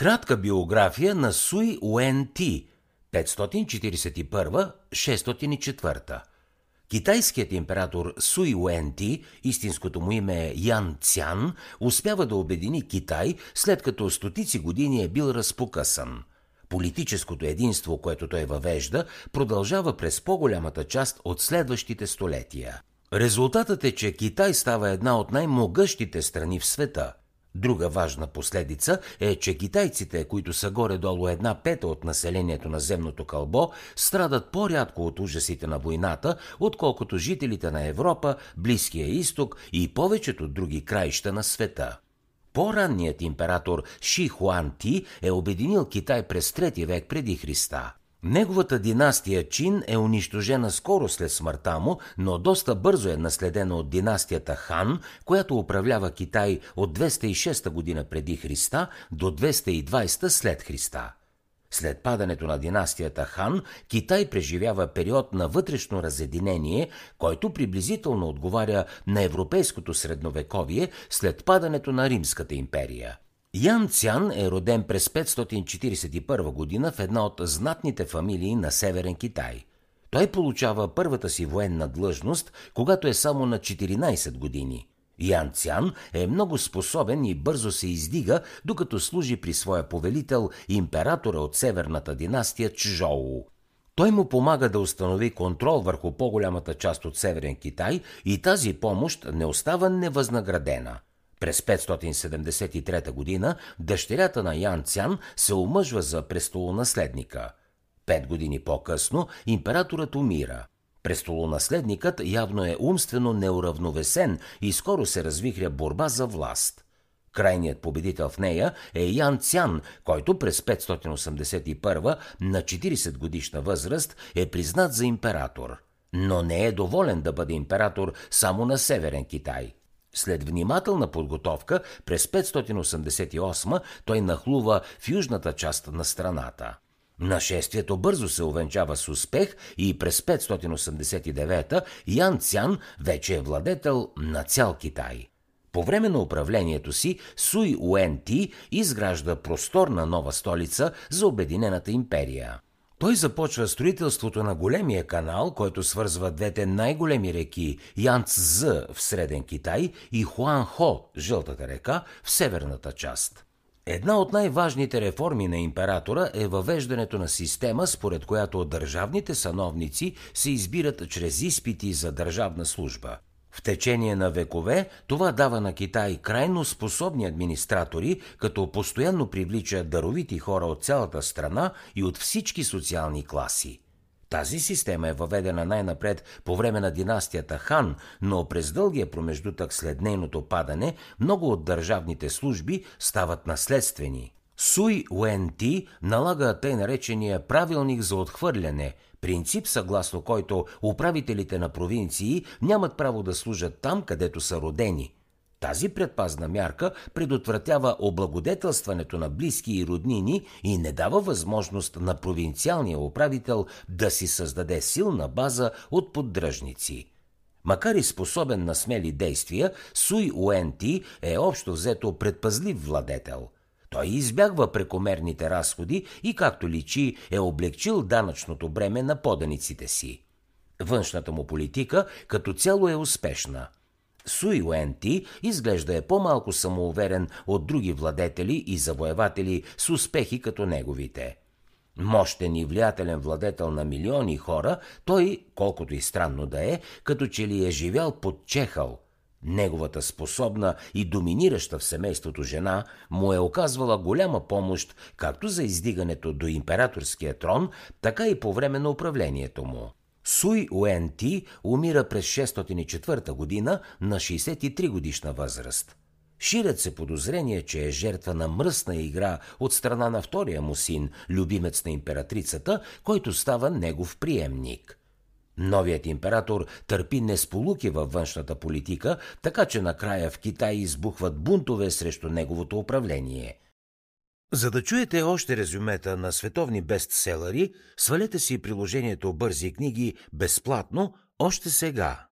Кратка биография на Суи Уен Ти 541-604 Китайският император Суи Уенти, истинското му име е Ян Цян, успява да обедини Китай, след като стотици години е бил разпокъсан. Политическото единство, което той въвежда, продължава през по-голямата част от следващите столетия. Резултатът е, че Китай става една от най-могъщите страни в света – Друга важна последица е, че китайците, които са горе-долу една пета от населението на земното кълбо, страдат по-рядко от ужасите на войната, отколкото жителите на Европа, Близкия изток и повечето други краища на света. По-ранният император Ши Хуан Ти е обединил Китай през трети век преди Христа. Неговата династия Чин е унищожена скоро след смъртта му, но доста бързо е наследена от династията Хан, която управлява Китай от 206 година преди Христа до 220 след Христа. След падането на династията Хан, Китай преживява период на вътрешно разединение, който приблизително отговаря на европейското средновековие след падането на Римската империя. Ян Цян е роден през 541 година в една от знатните фамилии на Северен Китай. Той получава първата си военна длъжност, когато е само на 14 години. Ян Цян е много способен и бързо се издига, докато служи при своя повелител, императора от северната династия Чжоу. Той му помага да установи контрол върху по-голямата част от Северен Китай и тази помощ не остава невъзнаградена – през 573 година дъщерята на Ян Цян се омъжва за престолонаследника. Пет години по-късно императорът умира. Престолонаследникът явно е умствено неуравновесен и скоро се развихря борба за власт. Крайният победител в нея е Ян Цян, който през 581 на 40 годишна възраст е признат за император. Но не е доволен да бъде император само на Северен Китай – след внимателна подготовка през 588 той нахлува в южната част на страната. Нашествието бързо се увенчава с успех и през 589 Ян Цян вече е владетел на цял Китай. По време на управлението си Суй Уен Ти изгражда просторна нова столица за Обединената империя – той започва строителството на големия канал, който свързва двете най-големи реки Янцз в Среден Китай и Хуанхо, Жълтата река, в северната част. Една от най-важните реформи на императора е въвеждането на система, според която държавните сановници се избират чрез изпити за държавна служба – в течение на векове това дава на Китай крайно способни администратори, като постоянно привлича даровити хора от цялата страна и от всички социални класи. Тази система е въведена най-напред по време на династията Хан, но през дългия промеждутък след нейното падане много от държавните служби стават наследствени. Суй Уен Ти налага тъй наречения правилник за отхвърляне – принцип, съгласно който управителите на провинции нямат право да служат там, където са родени. Тази предпазна мярка предотвратява облагодетелстването на близки и роднини и не дава възможност на провинциалния управител да си създаде силна база от поддръжници. Макар и способен на смели действия, Суй Уенти е общо взето предпазлив владетел – той избягва прекомерните разходи и, както личи, е облегчил данъчното бреме на поданиците си. Външната му политика като цяло е успешна. Суи Уенти изглежда е по-малко самоуверен от други владетели и завоеватели с успехи като неговите. Мощен и влиятелен владетел на милиони хора, той, колкото и странно да е, като че ли е живял под чехъл – Неговата способна и доминираща в семейството жена му е оказвала голяма помощ както за издигането до императорския трон, така и по време на управлението му. Суй Уенти умира през 604 година на 63 годишна възраст. Ширят се подозрение, че е жертва на мръсна игра от страна на втория му син, любимец на императрицата, който става негов приемник – Новият император търпи несполуки във външната политика, така че накрая в Китай избухват бунтове срещу неговото управление. За да чуете още резюмета на световни бестселери, свалете си приложението Бързи книги безплатно още сега.